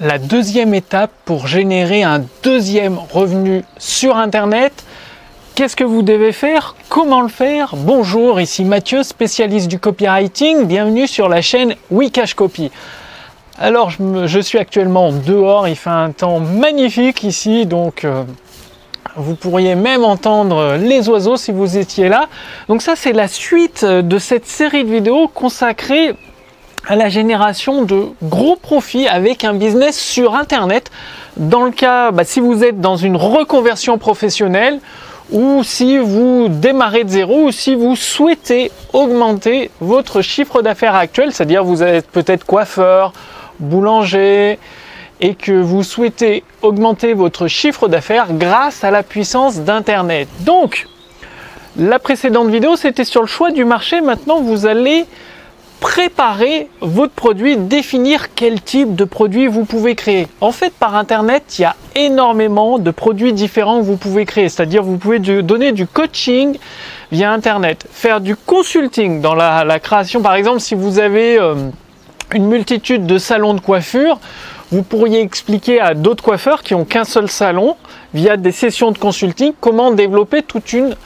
la deuxième étape pour générer un deuxième revenu sur Internet. Qu'est-ce que vous devez faire? Comment le faire? Bonjour, ici Mathieu, spécialiste du copywriting. Bienvenue sur la chaîne Wikash Copy. Alors, je, suis actuellement dehors, il fait un temps magnifique ici, donc euh, vous pourriez même entendre les oiseaux si vous étiez là. Donc ça, c'est la suite de cette série de vidéos consacrée à la génération de gros profits avec un business sur Internet. Dans le cas, bah, si vous êtes dans une reconversion professionnelle ou si vous démarrez de zéro ou si vous souhaitez augmenter votre chiffre d'affaires actuel, c'est-à-dire vous êtes peut-être coiffeur, boulanger et que vous souhaitez augmenter votre chiffre d'affaires grâce à la puissance d'Internet. Donc, la précédente vidéo, c'était sur le choix du marché. Maintenant, vous allez préparer votre produit, définir quel type de produit vous pouvez créer. En fait, par Internet, il y a énormément de produits différents que vous pouvez créer. C'est-à-dire, vous pouvez donner du coaching via Internet, faire du consulting dans la, création. Par exemple, si vous avez euh, une multitude de salons de coiffure, vous pourriez expliquer à d'autres coiffeurs qui ont qu'un seul salon, via des sessions de consulting, comment développer toute une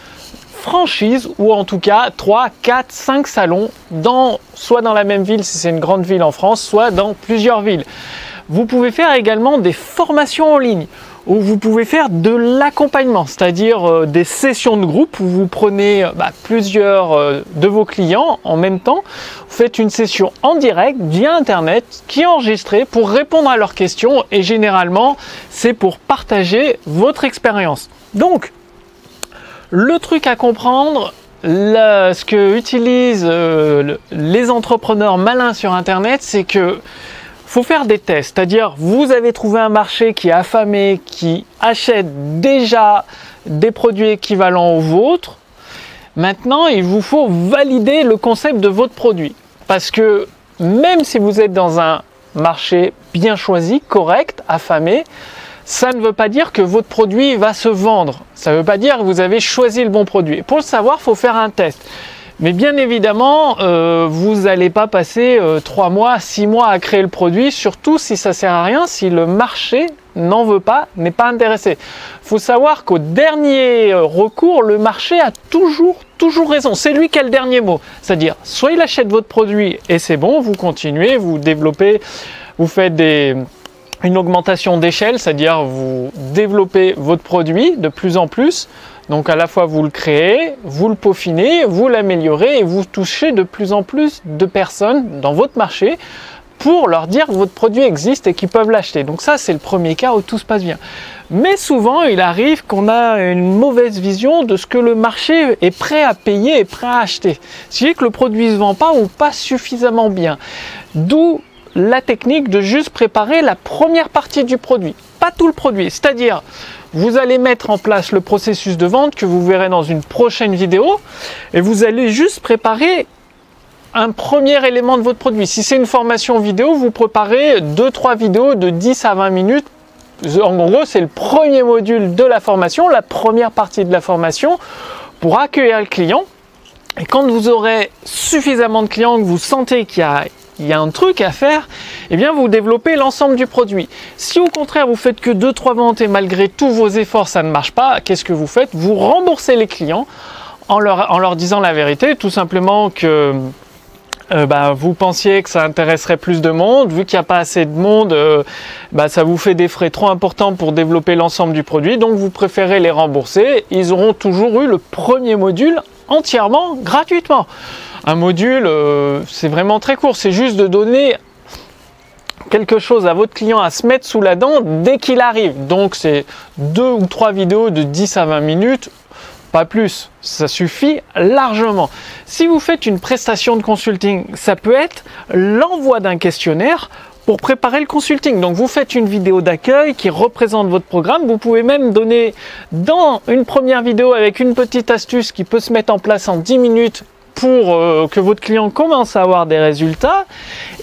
franchise ou en tout cas 3, 4, 5 salons dans, soit dans la même ville si c'est une grande ville en France, soit dans plusieurs villes. Vous pouvez faire également des formations en ligne où vous pouvez faire de l'accompagnement, c'est-à-dire euh, des sessions de groupe où vous prenez euh, bah, plusieurs euh, de vos clients en même temps, vous faites une session en direct via Internet qui est enregistrée pour répondre à leurs questions et généralement c'est pour partager votre expérience. Donc, le truc à comprendre, ce que utilisent euh, les entrepreneurs malins sur Internet, c'est que faut faire des tests. C'est-à-dire, vous avez trouvé un marché qui est affamé, qui achète déjà des produits équivalents aux vôtres. Maintenant, il vous faut valider le concept de votre produit. Parce que même si vous êtes dans un marché bien choisi, correct, affamé, ça ne veut pas dire que votre produit va se vendre. Ça ne veut pas dire que vous avez choisi le bon produit. Pour le savoir, il faut faire un test. Mais bien évidemment, euh, vous n'allez pas passer euh, trois 3 mois, 6 mois à créer le produit, surtout si ça sert à rien, si le marché n'en veut pas, n'est pas intéressé. Il faut savoir qu'au dernier euh, recours, le marché a toujours, toujours raison. C'est lui qui a le dernier mot. C'est-à-dire, soit il achète votre produit et c'est bon, vous continuez, vous développez, vous faites des une augmentation d'échelle, c'est-à-dire vous développez votre produit de plus en plus. Donc à la fois vous le créez, vous le peaufinez, vous l'améliorez et vous touchez de plus en plus de personnes dans votre marché pour leur dire que votre produit existe et qu'ils peuvent l'acheter. Donc ça c'est le premier cas où tout se passe bien. Mais souvent il arrive qu'on a une mauvaise vision de ce que le marché est prêt à payer et prêt à acheter. C'est que le produit ne se vend pas ou pas suffisamment bien. D'où la technique de juste préparer la première partie du produit, pas tout le produit. C'est-à-dire, vous allez mettre en place le processus de vente que vous verrez dans une prochaine vidéo et vous allez juste préparer un premier élément de votre produit. Si c'est une formation vidéo, vous préparez 2-3 vidéos de 10 à 20 minutes. En gros, c'est le premier module de la formation, la première partie de la formation pour accueillir le client. Et quand vous aurez suffisamment de clients, que vous sentez qu'il y a il y a un truc à faire, eh bien vous développez l'ensemble du produit. Si au contraire vous faites que 2-3 ventes et malgré tous vos efforts ça ne marche pas, qu'est-ce que vous faites? Vous remboursez les clients en leur, disant la vérité, tout simplement que euh, bah, vous pensiez que ça intéresserait plus de monde, vu qu'il n'y a pas assez de monde, euh, bah, ça vous fait des frais trop importants pour développer l'ensemble du produit, donc vous préférez les rembourser. Ils auront toujours eu le premier module entièrement gratuitement. Un module, euh, c'est vraiment très court. C'est juste de donner quelque chose à votre client à se mettre sous la dent dès qu'il arrive. Donc c'est deux ou trois vidéos de 10 à 20 minutes, pas plus. Ça suffit largement. Si vous faites une prestation de consulting, ça peut être l'envoi d'un questionnaire pour préparer le consulting. Donc vous faites une vidéo d'accueil qui représente votre programme. Vous pouvez même donner dans une première vidéo avec une petite astuce qui peut se mettre en place en 10 minutes euh, que votre client commence à avoir des résultats.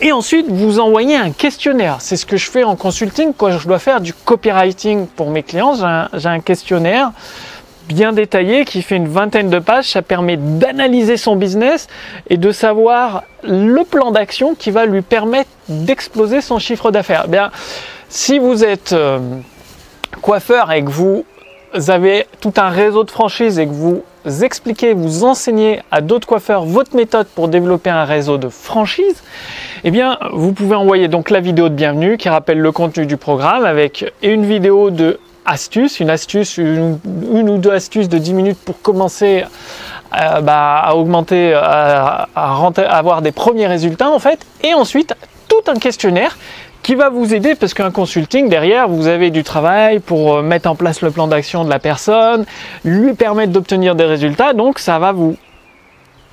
Et ensuite, vous envoyez un questionnaire. C'est ce que je fais en consulting quand je dois faire du copywriting pour mes clients. J'ai un, questionnaire bien détaillé qui fait une vingtaine de pages. Ça permet d'analyser son business et de savoir le plan d'action qui va lui permettre d'exploser son chiffre d'affaires. Eh bien, Si vous êtes euh, coiffeur et que vous avez tout un réseau de franchises et que vous expliquez, vous enseignez à d'autres coiffeurs votre méthode pour développer un réseau de franchises, eh bien, vous pouvez envoyer donc la vidéo de bienvenue qui rappelle le contenu du programme avec une vidéo de astuce, une astuce, une, ou deux astuces de 10 minutes pour commencer euh, bah, à augmenter, à, à avoir des premiers résultats en fait, et ensuite tout un questionnaire qui va vous aider parce qu'un consulting derrière, vous avez du travail pour euh, mettre en place le plan d'action de la personne, lui permettre d'obtenir des résultats. Donc ça va vous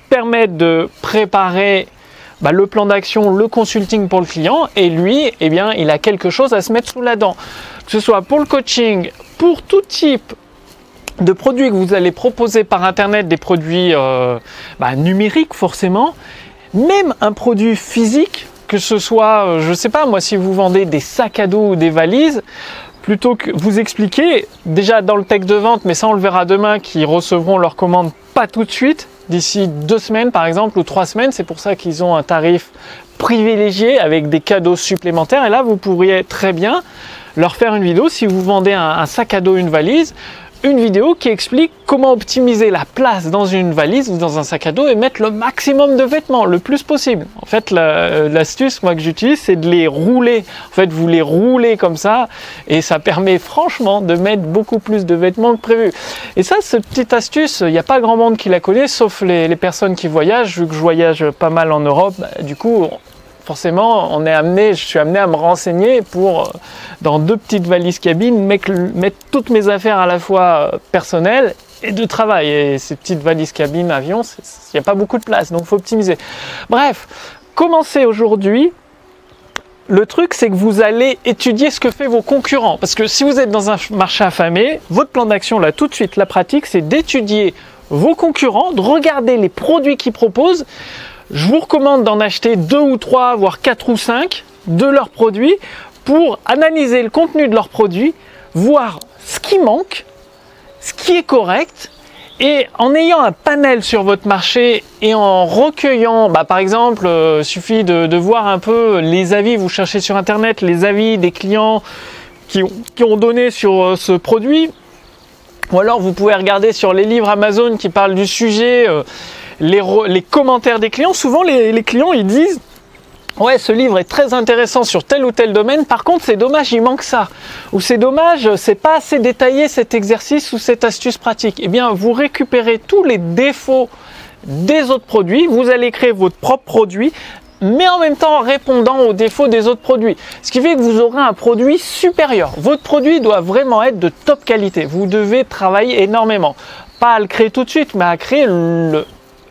permettre de préparer bah, le plan d'action, le consulting pour le client et lui, eh bien, il a quelque chose à se mettre sous la dent. Que ce soit pour le coaching, pour tout type de produits que vous allez proposer par internet, des produits euh, bah, numériques forcément, même un produit physique, que ce soit, euh, je ne sais pas moi, si vous vendez des sacs à dos ou des valises, plutôt que vous expliquer, déjà dans le texte de vente, mais ça on le verra demain, qui recevront leur commande pas tout de suite, d'ici deux semaines par exemple, ou trois semaines, c'est pour ça qu'ils ont un tarif privilégié avec des cadeaux supplémentaires, et là vous pourriez très bien leur faire une vidéo. Si vous vendez un, un sac à dos, une valise, une vidéo qui explique comment optimiser la place dans une valise ou dans un sac à dos et mettre le maximum de vêtements le plus possible. En fait, l'astuce moi que j'utilise, c'est de les rouler. En fait, vous les roulez comme ça et ça permet franchement de mettre beaucoup plus de vêtements que prévu. Et ça, cette petite astuce, il n'y a pas grand monde qui la connaît, sauf les, les, personnes qui voyagent. Vu que je voyage pas mal en Europe, bah, du coup, forcément, on est amené, je suis amené à me renseigner pour, dans deux petites valises cabines, mettre, toutes mes affaires à la fois euh, personnelles et de travail. Et ces petites valises cabines avion, il n'y a pas beaucoup de place, donc il faut optimiser. Bref, commencez aujourd'hui. Le truc, c'est que vous allez étudier ce que fait vos concurrents. Parce que si vous êtes dans un marché affamé, votre plan d'action, là, tout de suite, la pratique, c'est d'étudier vos concurrents, de regarder les produits qu'ils proposent, je vous recommande d'en acheter deux ou trois, voire quatre ou cinq de leurs produits pour analyser le contenu de leurs produits, voir ce qui manque, ce qui est correct, et en ayant un panel sur votre marché et en recueillant, bah, par exemple, euh, suffit de, voir un peu les avis, vous cherchez sur Internet les avis des clients qui ont, donné sur euh, ce produit, ou alors vous pouvez regarder sur les livres Amazon qui parlent du sujet. Euh, les, commentaires des clients, souvent les, clients ils disent Ouais, ce livre est très intéressant sur tel ou tel domaine. Par contre, c'est dommage, il manque ça. Ou c'est dommage, c'est pas assez détaillé cet exercice ou cette astuce pratique. Eh bien, vous récupérez tous les défauts des autres produits. Vous allez créer votre propre produit, mais en même temps en répondant aux défauts des autres produits. Ce qui fait que vous aurez un produit supérieur. Votre produit doit vraiment être de top qualité. Vous devez travailler énormément. Pas à le créer tout de suite, mais à créer le,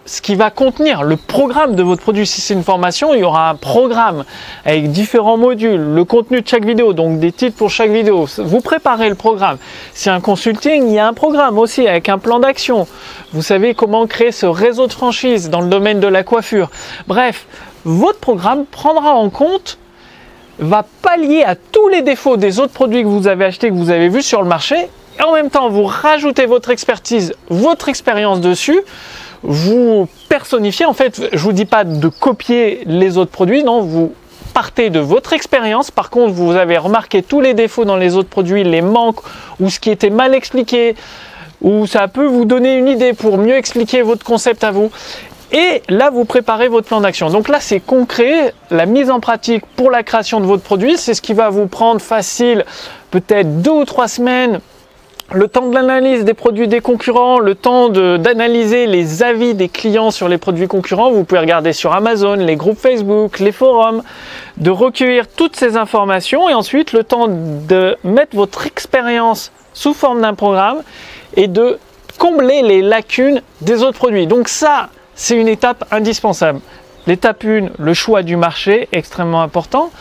ce qui va contenir le programme de votre produit. Si c'est une formation, il y aura un programme avec différents modules, le contenu de chaque vidéo, donc des titres pour chaque vidéo. Vous préparez le programme. Si un consulting, il y a un programme aussi avec un plan d'action. Vous savez comment créer ce réseau de franchise dans le domaine de la coiffure. Bref, votre programme prendra en compte va pallier à tous les défauts des autres produits que vous avez achetés, que vous avez vus sur le marché, et en même temps vous rajoutez votre expertise, votre expérience dessus, vous personnifiez, en fait, je vous dis pas de copier les autres produits, non, vous partez de votre expérience. Par contre, vous avez remarqué tous les défauts dans les autres produits, les manques ou ce qui était mal expliqué, ou ça peut vous donner une idée pour mieux expliquer votre concept à vous. Et là, vous préparez votre plan d'action. Donc là, c'est concret. La mise en pratique pour la création de votre produit, c'est ce qui va vous prendre facile, peut-être deux ou trois semaines le temps de l'analyse des produits des concurrents, le temps d'analyser les avis des clients sur les produits concurrents, vous pouvez regarder sur Amazon, les groupes Facebook, les forums, de recueillir toutes ces informations et ensuite le temps de mettre votre expérience sous forme d'un programme et de combler les lacunes des autres produits. Donc ça, c'est une étape indispensable. L'étape 1, le choix du marché, extrêmement important.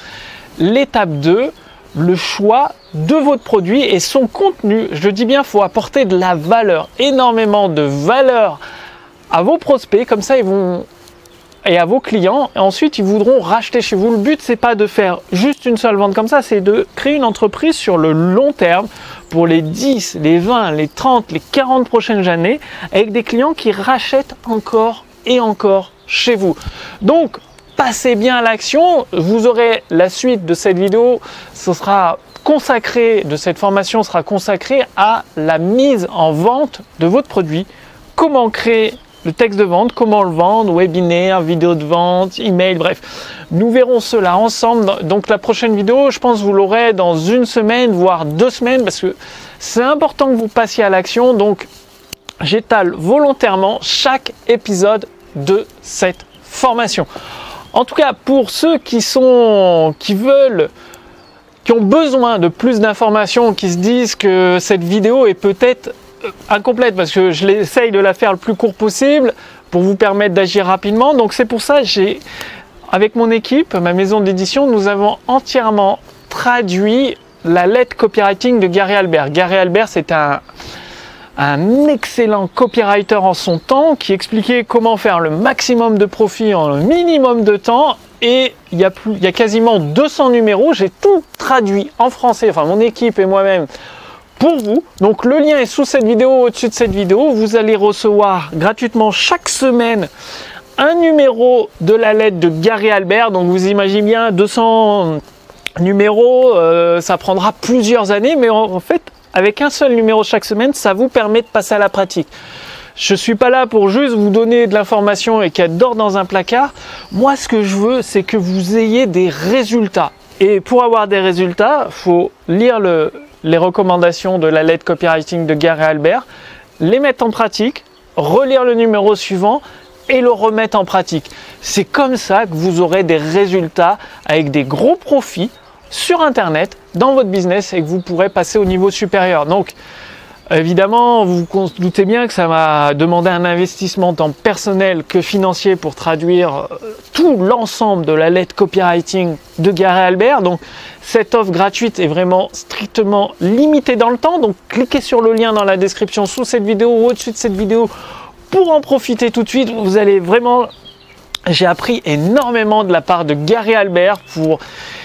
L'étape 2, le choix de votre produit et son contenu. Je dis bien, faut apporter de la valeur, énormément de valeur à vos prospects, comme ça ils vont et à vos clients. Et ensuite, ils voudront racheter chez vous. Le but, c'est pas de faire juste une seule vente comme ça, c'est de créer une entreprise sur le long terme pour les 10, les 20, les 30, les 40 prochaines années avec des clients qui rachètent encore et encore chez vous. Donc, passez bien à l'action. Vous aurez la suite de cette vidéo. Ce sera consacré, de cette formation sera consacrée à la mise en vente de votre produit. Comment créer le texte de vente, comment le vendre, webinaire, vidéo de vente, email, bref. Nous verrons cela ensemble. Donc la prochaine vidéo, je pense vous l'aurez dans une semaine, voire deux semaines, parce que c'est important que vous passiez à l'action. Donc j'étale volontairement chaque épisode de cette formation. En tout cas, pour ceux qui sont, qui veulent, qui ont besoin de plus d'informations, qui se disent que cette vidéo est peut-être euh, incomplète parce que je l'essaye de la faire le plus court possible pour vous permettre d'agir rapidement. Donc c'est pour ça j'ai avec mon équipe, ma maison d'édition, nous avons entièrement traduit la lettre copywriting de Gary Albert. Gary Albert, c'est un, un excellent copywriter en son temps qui expliquait comment faire le maximum de profit en le minimum de temps. Et il y a, plus, il y a quasiment 200 numéros. J'ai tout traduit en français, enfin mon équipe et moi-même pour vous. Donc le lien est sous cette vidéo, au-dessus de cette vidéo. Vous allez recevoir gratuitement chaque semaine un numéro de la lettre de Gary Albert. Donc vous imaginez bien 200 numéros, euh, ça prendra plusieurs années, mais en fait avec un seul numéro chaque semaine, ça vous permet de passer à la pratique. Je ne suis pas là pour juste vous donner de l'information et qu'elle dort dans un placard. Moi, ce que je veux, c'est que vous ayez des résultats. Et pour avoir des résultats, il faut lire les recommandations de la lettre copywriting de Gary Albert, les mettre en pratique, relire le numéro suivant et le remettre en pratique. C'est comme ça que vous aurez des résultats avec des gros profits sur Internet dans votre business et que vous pourrez passer au niveau supérieur. Donc, évidemment, vous vous doutez bien que ça m'a demandé un investissement tant personnel que financier pour traduire euh, tout l'ensemble de la lettre copywriting de Gary Albert. Donc, cette offre gratuite est vraiment strictement limitée dans le temps. Donc, cliquez sur le lien dans la description sous cette vidéo ou au-dessus de cette vidéo pour en profiter tout de suite. Vous allez vraiment j'ai appris énormément de la part de Gary Albert pour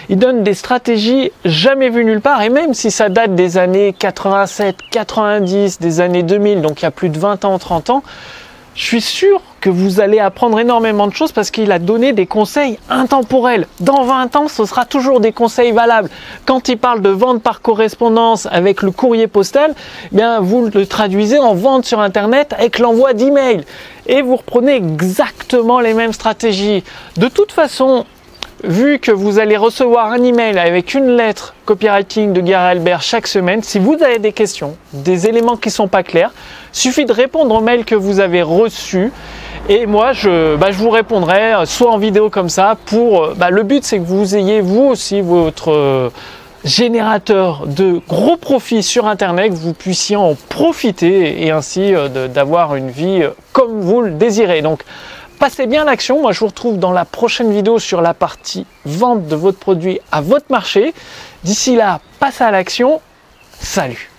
il donne des stratégies jamais vues nulle part et même si ça date des années 87, 90, des années 2000 donc il y a plus de 20 ans, 30 ans, je suis sûr que vous allez apprendre énormément de choses parce qu'il a donné des conseils intemporels. Dans 20 ans, ce sera toujours des conseils valables. Quand il parle de vente par correspondance avec le courrier postal, eh bien vous le traduisez en vente sur internet avec l'envoi d'emails et vous reprenez exactement les mêmes stratégies. De toute façon, vu que vous allez recevoir un email avec une lettre copywriting de Gary Albert chaque semaine, si vous avez des questions, des éléments qui ne sont pas clairs, suffit de répondre au mail que vous avez reçu. Et moi, je, bah, vous répondrai euh, soit en vidéo comme ça. Pour euh, bah, le but, c'est que vous ayez vous aussi votre euh, générateur de gros profits sur Internet, que vous puissiez en profiter et ainsi d'avoir une vie comme vous le désirez. Donc, Passez bien l'action. Moi, je vous retrouve dans la prochaine vidéo sur la partie vente de votre produit à votre marché. D'ici là, passez à l'action. Salut